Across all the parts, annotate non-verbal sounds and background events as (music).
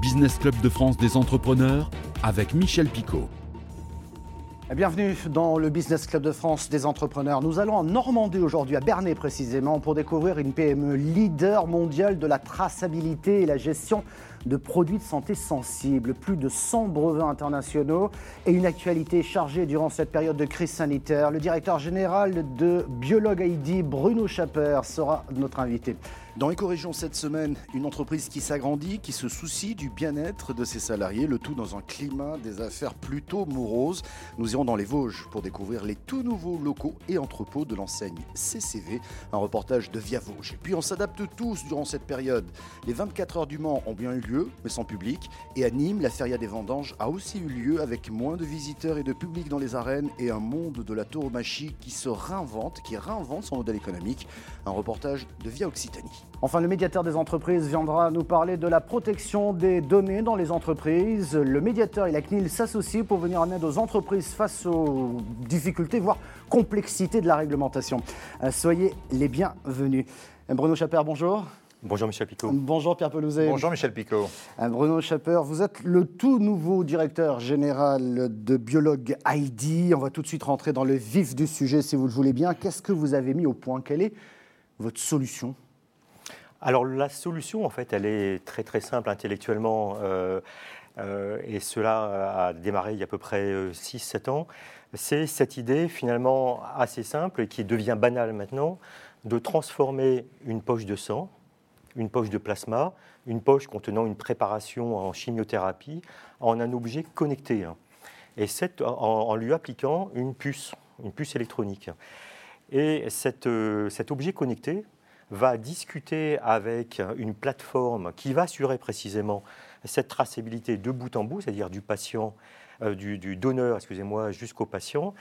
Business Club de France des entrepreneurs avec Michel Picot. Bienvenue dans le Business Club de France des entrepreneurs. Nous allons en Normandie aujourd'hui, à Bernay précisément, pour découvrir une PME leader mondiale de la traçabilité et la gestion de produits de santé sensibles, plus de 100 brevets internationaux et une actualité chargée durant cette période de crise sanitaire. Le directeur général de Biolog ID, Bruno Schapper, sera notre invité. Dans Éco-Région cette semaine, une entreprise qui s'agrandit, qui se soucie du bien-être de ses salariés, le tout dans un climat des affaires plutôt moroses. Nous irons dans les Vosges pour découvrir les tout nouveaux locaux et entrepôts de l'enseigne CCV, un reportage de Via Vosges. Et puis on s'adapte tous durant cette période. Les 24 heures du Mans ont bien eu lieu, mais sans public. Et à Nîmes, la Feria des Vendanges a aussi eu lieu avec moins de visiteurs et de public dans les arènes et un monde de la tauromachie qui se réinvente, qui réinvente son modèle économique. Un reportage de Via Occitanie. Enfin, le médiateur des entreprises viendra nous parler de la protection des données dans les entreprises. Le médiateur et la CNIL s'associent pour venir en aide aux entreprises face aux difficultés, voire complexités de la réglementation. Euh, soyez les bienvenus. Bruno Chaper, bonjour. Bonjour Michel Picot. Bonjour Pierre Pelouzet. Bonjour Michel Picot. Euh, Bruno Chaper, vous êtes le tout nouveau directeur général de Biologue ID. On va tout de suite rentrer dans le vif du sujet si vous le voulez bien. Qu'est-ce que vous avez mis au point? Quelle est votre solution? Alors la solution, en fait, elle est très très simple intellectuellement, euh, euh, et cela a démarré il y a à peu près 6-7 ans. C'est cette idée finalement assez simple et qui devient banale maintenant, de transformer une poche de sang, une poche de plasma, une poche contenant une préparation en chimiothérapie, en un objet connecté, hein. et en, en, lui appliquant une puce, une puce électronique. Et cette, cet objet connecté, va discuter avec une plateforme qui va assurer précisément cette traçabilité de bout en bout, c'est-à-dire du patient, euh, du, donneur, excusez-moi, jusqu'au patient,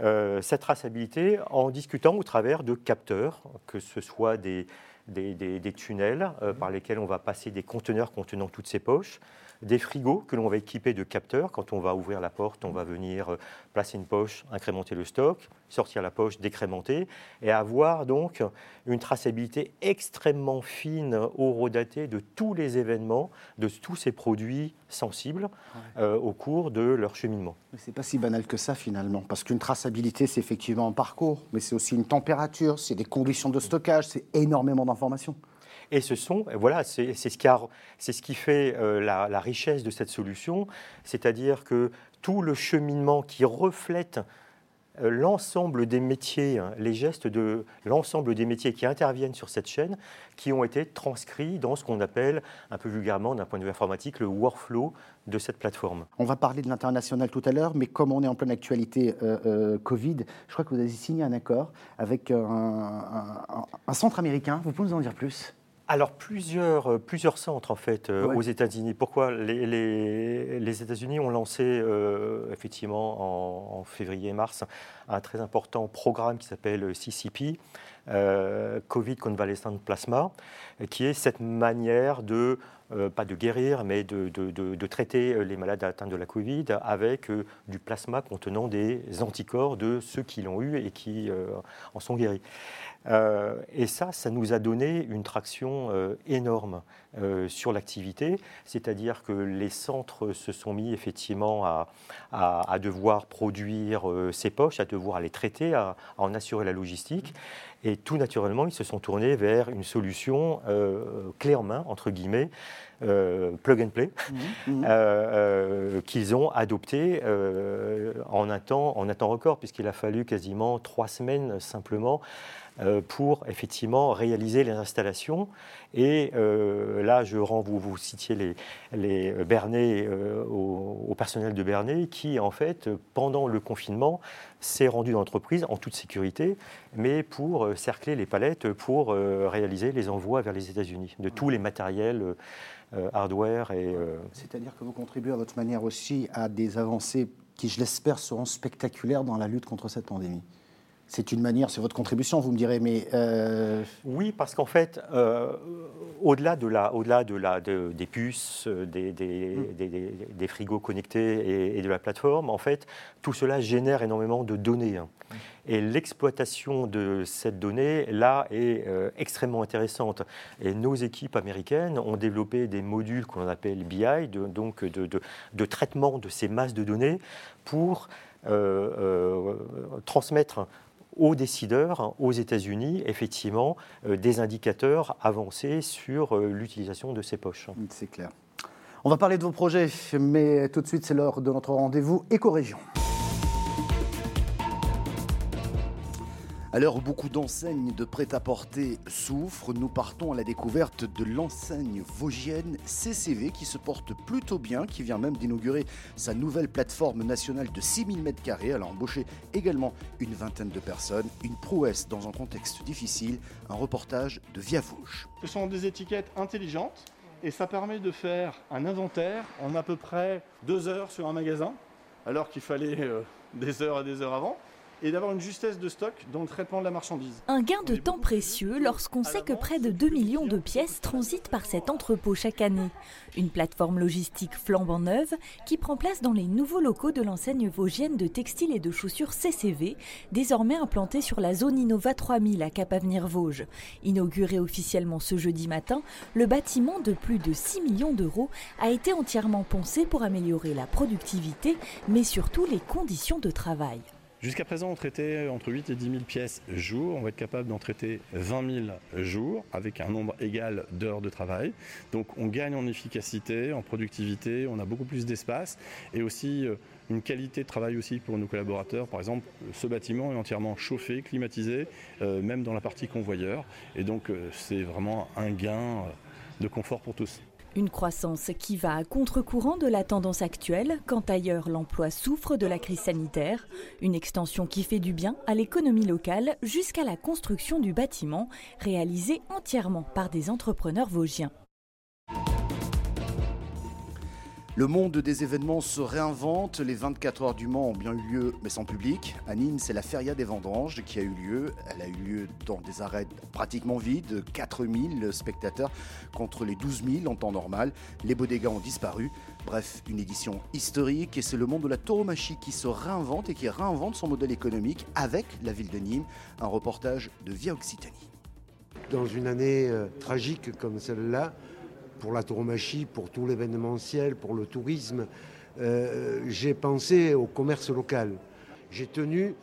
euh, cette traçabilité en discutant au travers de capteurs, que ce soit des, des, tunnels euh, par lesquels on va passer des conteneurs contenant toutes ces poches, des frigos que l'on va équiper de capteurs. Quand on va ouvrir la porte, on va venir euh, placer une poche, incrémenter le stock, sortir la poche, décrémenter, et avoir donc une traçabilité extrêmement fine, horodatée de tous les événements, de tous ces produits sensibles euh, au cours de leur cheminement. Mais c'est pas si banal que ça finalement, parce qu'une traçabilité, c'est effectivement un parcours, mais c'est aussi une température, c'est des conditions de stockage, c'est énormément d'informations. Et ce sont, voilà, c'est ce, ce, qui fait euh, la, la, richesse de cette solution, c'est-à-dire que tout le cheminement qui reflète l'ensemble des métiers, hein, les gestes de l'ensemble des métiers qui interviennent sur cette chaîne, qui ont été transcrits dans ce qu'on appelle, un peu vulgairement d'un point de vue informatique, le workflow de cette plateforme. On va parler de l'international tout à l'heure, mais comme on est en pleine actualité euh, Covid, je crois que vous avez signé un accord avec un centre américain. Vous pouvez nous en dire plus? Alors, plusieurs, euh, plusieurs centres, en fait, euh, aux États-Unis. Pourquoi Les, les, États-Unis ont lancé, euh, effectivement, en, février-mars, un très important programme qui s'appelle CCP, Covid Convalescent Plasma, qui est cette manière de, pas de guérir, mais de, de, de, traiter les malades atteints de la Covid avec du plasma contenant des anticorps de ceux qui l'ont eu et qui en sont guéris. Euh, et ça, ça nous a donné une traction euh, énorme euh, sur l'activité, c'est-à-dire que les centres se sont mis effectivement à, à, devoir produire ces poches, à devoir les traiter, à, en assurer la logistique. Et tout naturellement, ils se sont tournés vers une solution clé en main, entre guillemets, plug and play, mmh, (laughs) mmh. qu'ils ont adopté en, un temps, en un temps record, puisqu'il a fallu quasiment trois semaines simplement euh, pour effectivement réaliser les installations. Et euh, là, je rends, vous, vous citiez les, les Bernay, euh, au, personnel de Bernay, qui en fait, pendant le confinement, s'est rendu dans l'entreprise en toute sécurité, mais pour cercler les palettes pour réaliser les envois vers les États-Unis de tous les matériels. hardware et... C'est-à-dire que vous contribuez à votre manière aussi à des avancées qui, je l'espère, seront spectaculaires dans la lutte contre cette pandémie. C'est une manière, c'est votre contribution, vous me direz, mais... Euh, oui, parce qu'en fait, euh, au-delà de la, au-delà de la, des puces, euh, des, hmm. des, des, frigos connectés et, de la plateforme, en fait, tout cela génère énormément de données. Hein. Hmm. Et l'exploitation de cette donnée, là, est extrêmement intéressante. Et nos équipes américaines ont développé des modules qu'on appelle BI, de, donc de, de, de, traitement de ces masses de données pour transmettre aux décideurs aux États-Unis, effectivement, euh, des indicateurs avancés sur euh, l'utilisation de ces poches. C'est clair. On va parler de vos projets, mais tout de suite, c'est l'heure de notre rendez-vous éco-région. À l'heure où beaucoup d'enseignes de prêt-à-porter souffrent, nous partons à la découverte de l'enseigne vosgienne CCV qui se porte plutôt bien, qui vient même d'inaugurer sa nouvelle plateforme nationale de 6000 m2. Elle a embauché également une vingtaine de personnes. Une prouesse dans un contexte difficile, un reportage de Via Vosges. Ce sont des étiquettes intelligentes et ça permet de faire un inventaire en à peu près deux heures sur un magasin, alors qu'il fallait euh, des heures et des heures avant et d'avoir une justesse de stock dans le traitement de la marchandise. Un gain de temps précieux lorsqu'on sait que près de 2 millions de pièces transitent par cet entrepôt chaque année. Une plateforme logistique flambant neuve qui prend place dans les nouveaux locaux de l'enseigne vosgienne de textiles et de chaussures CCV, désormais implantée sur la zone Innova 3000 à Cap-Avenir-Vosges. Inauguré officiellement ce jeudi matin, le bâtiment de plus de 6 millions d'euros a été entièrement pensé pour améliorer la productivité, mais surtout les conditions de travail. Jusqu'à présent, on traitait entre 8 et 10 000 pièces jour. On va être capable d'en traiter 20 000 jours avec un nombre égal d'heures de travail. Donc on gagne en efficacité, en productivité, on a beaucoup plus d'espace et aussi euh, une qualité de travail aussi pour nos collaborateurs. Par exemple, ce bâtiment est entièrement chauffé, climatisé, euh, même dans la partie convoyeur. Et donc euh, c'est vraiment un gain de confort pour tous. Une croissance qui va à contre-courant de la tendance actuelle, quand ailleurs l'emploi souffre de la crise sanitaire. Une extension qui fait du bien à l'économie locale jusqu'à la construction du bâtiment, réalisé entièrement par des entrepreneurs vosgiens. Le monde des événements se réinvente. Les 24 heures du Mans ont bien eu lieu, mais sans public. À Nîmes, c'est la Feria des Vendanges qui a eu lieu. Elle a eu lieu dans des arrêts pratiquement vides, 4000 spectateurs contre les 12 000 en temps normal. Les bodegas ont disparu. Bref, une édition historique et c'est le monde de la tauromachie qui se réinvente et qui réinvente son modèle économique avec la ville de Nîmes. Un reportage de Via Occitanie. Dans une année euh, tragique comme celle-là, pour la tauromachie, pour tout l'événementiel, pour le tourisme, euh, j'ai pensé au commerce local. J'ai tenu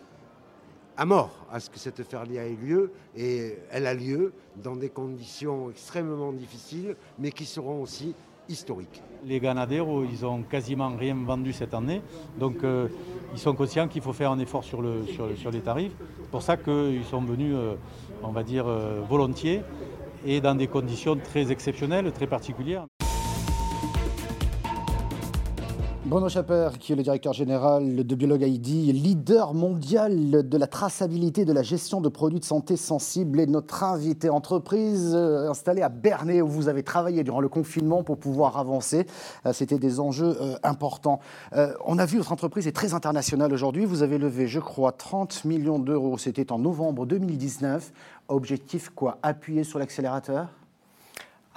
à mort à ce que cette feria ait lieu et elle a lieu dans des conditions extrêmement difficiles mais qui seront aussi historiques. Les Ganaderos, ils ont quasiment rien vendu cette année, donc euh, ils sont conscients qu'il faut faire un effort sur, le, sur, les tarifs. C'est pour ça qu'ils sont venus, euh, on va dire, volontiers et dans des conditions très exceptionnelles, très particulières. Bruno Schapper, qui est le directeur général de Biolog ID, leader mondial de la traçabilité de la gestion de produits de santé sensibles, et notre invité entreprise euh, installée à Bernay, où vous avez travaillé durant le confinement pour pouvoir avancer. Euh, c'était des enjeux euh, importants. On a vu votre entreprise est très internationale aujourd'hui. Vous avez levé, je crois, 30 millions d'euros. C'était en novembre 2019. Objectif quoi? Appuyer sur l'accélérateur?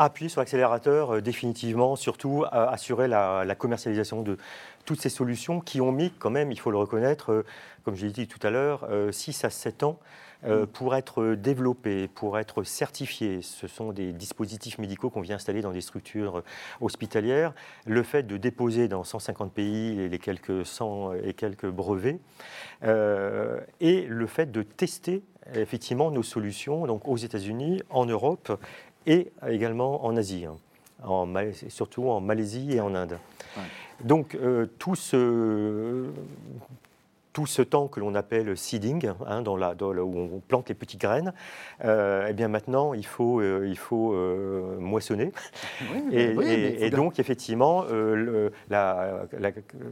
Appuyer sur l'accélérateur, euh, définitivement, surtout assurer la, commercialisation de toutes ces solutions qui ont mis quand même, il faut le reconnaître, euh, comme je l'ai dit tout à l'heure, 6 euh, à 7 ans mm. pour être développés, pour être certifiés. Ce sont des dispositifs médicaux qu'on vient installer dans des structures hospitalières. Le fait de déposer dans 150 pays les quelques 100 et quelques brevets, et le fait de tester effectivement nos solutions donc aux États-Unis, en Europe et également en Asie, hein. en, surtout en Malaisie et en Inde. Donc euh, tout ce tout ce temps que l'on appelle seeding, hein, dans la, où on plante les petites graines, euh, eh bien maintenant il faut, euh, il faut euh, moissonner. et, donc effectivement,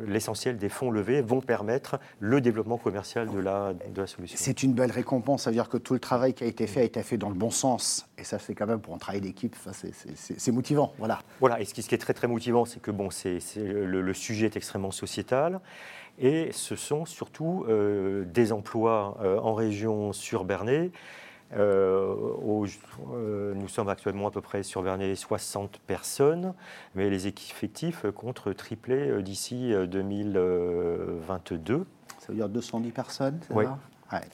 l'essentiel des fonds levés vont permettre le développement commercial de la, de la solution. C'est une belle récompense, ça veut dire que tout le travail qui a été fait a été fait dans le bon sens. Et ça, c'est quand même pour un travail d'équipe, c'est motivant. Voilà. Voilà, et ce qui, ce qui, est très très motivant, c'est que bon, c'est le, le sujet est extrêmement sociétal. Et ce sont surtout euh, des emplois en région sur Bernay. nous sommes actuellement à peu près sur Bernay 60 personnes, mais les effectifs comptent tripler d'ici 2022. Ça veut dire 210 personnes, c'est oui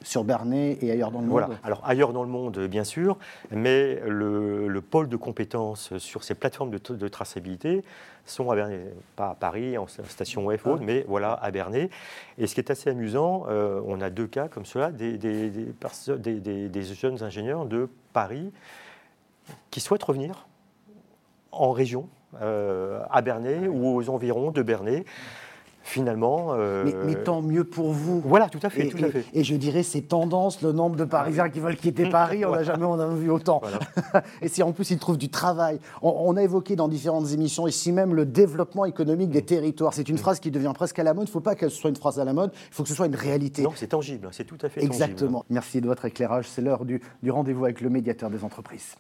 sur Bernay et ailleurs dans le monde voilà. Alors ailleurs dans le monde, bien sûr, mais le, pôle de compétences sur ces plateformes de, traçabilité sont à Bernay, pas à Paris, en station FO, ah. mais voilà, à Bernay. Et ce qui est assez amusant, euh, on a deux cas comme cela, des, des, jeunes ingénieurs de Paris qui souhaitent revenir en région, euh, à Bernay ou aux environs de Bernay finalement. Euh, mais, tant mieux pour vous. Voilà, tout à fait. Et, tout à fait. et, je dirais ces tendances, le nombre de Parisiens qui veulent quitter (laughs) Paris, on n'a jamais a vu autant. (laughs) et si en plus ils trouvent du travail. On, a évoqué dans différentes émissions ici même le développement économique des territoires. C'est une phrase qui devient presque à la mode. Il ne faut pas qu'elle soit une phrase à la mode, il faut que ce soit une réalité. Non, c'est tangible, c'est tout à fait Exactement. Merci de votre éclairage. C'est l'heure du, du rendez-vous avec le médiateur des entreprises.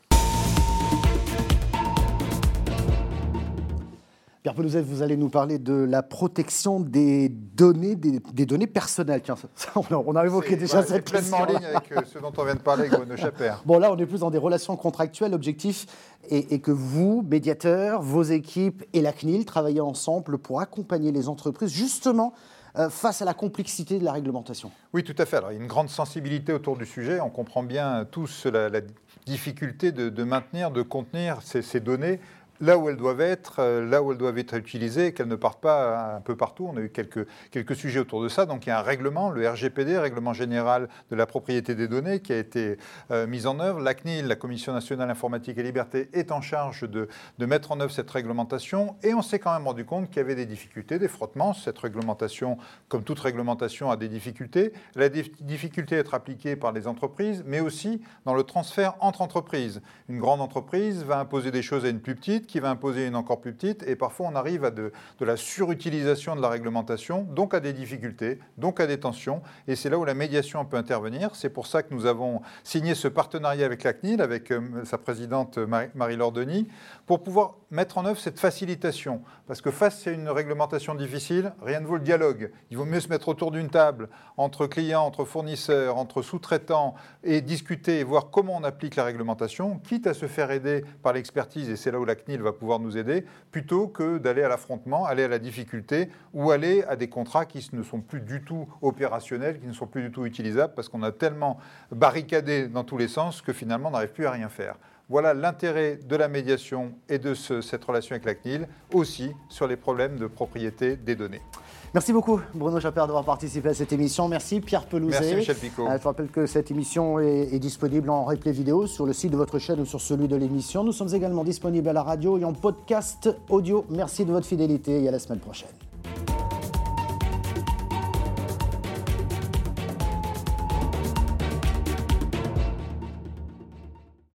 Pierre Pelouzet, vous allez nous parler de la protection des données, des, données personnelles. Tiens, (laughs) on, a, évoqué déjà cette question. Pleinement en ligne avec euh, ce dont on vient de parler Bruno Chaper. Bon, là, on est plus dans des relations contractuelles. L'objectif est, que vous, médiateurs, vos équipes et la CNIL travaillez ensemble pour accompagner les entreprises, justement, euh, face à la complexité de la réglementation. Oui, tout à fait. Alors, il y a une grande sensibilité autour du sujet. On comprend bien tous la, difficulté de, maintenir, de contenir ces données là où elles doivent être, euh, là où elles doivent être utilisées, qu'elles ne partent pas un peu partout. On a eu quelques, quelques sujets autour de ça. Donc il y a un règlement, le RGPD, Règlement général de la propriété des données, qui a été euh, mis en œuvre. La CNIL, la Commission nationale informatique et liberté, est en charge de, de mettre en œuvre cette réglementation. Et on s'est quand même rendu compte qu'il y avait des difficultés, des frottements. Cette réglementation, comme toute réglementation, a des difficultés. La difficulté d'être appliquée par les entreprises, mais aussi dans le transfert entre entreprises. Une grande entreprise va imposer des choses à une plus petite qui va imposer une encore plus petite, et parfois on arrive à de, la surutilisation de la réglementation, donc à des difficultés, donc à des tensions, et c'est là où la médiation peut intervenir. C'est pour ça que nous avons signé ce partenariat avec la CNIL, avec euh, sa présidente Marie-Laure Denis, pour pouvoir mettre en œuvre cette facilitation. Parce que face à une réglementation difficile, rien ne vaut le dialogue. Il vaut mieux se mettre autour d'une table, entre clients, entre fournisseurs, entre sous-traitants, et discuter et voir comment on applique la réglementation, quitte à se faire aider par l'expertise, et c'est là où la CNIL va pouvoir nous aider, plutôt que d'aller à l'affrontement, aller à la difficulté ou aller à des contrats qui ne sont plus du tout opérationnels, qui ne sont plus du tout utilisables, parce qu'on a tellement barricadé dans tous les sens que finalement on n'arrive plus à rien faire. Voilà l'intérêt de la médiation et de cette relation avec la CNIL, aussi sur les problèmes de propriété des données. Merci beaucoup Bruno Chaper d'avoir participé à cette émission. Merci Pierre Pelouzet. Merci Michel Picot. Euh, je rappelle que cette émission est, disponible en replay vidéo sur le site de votre chaîne ou sur celui de l'émission. Nous sommes également disponibles à la radio et en podcast audio. Merci de votre fidélité et à la semaine prochaine.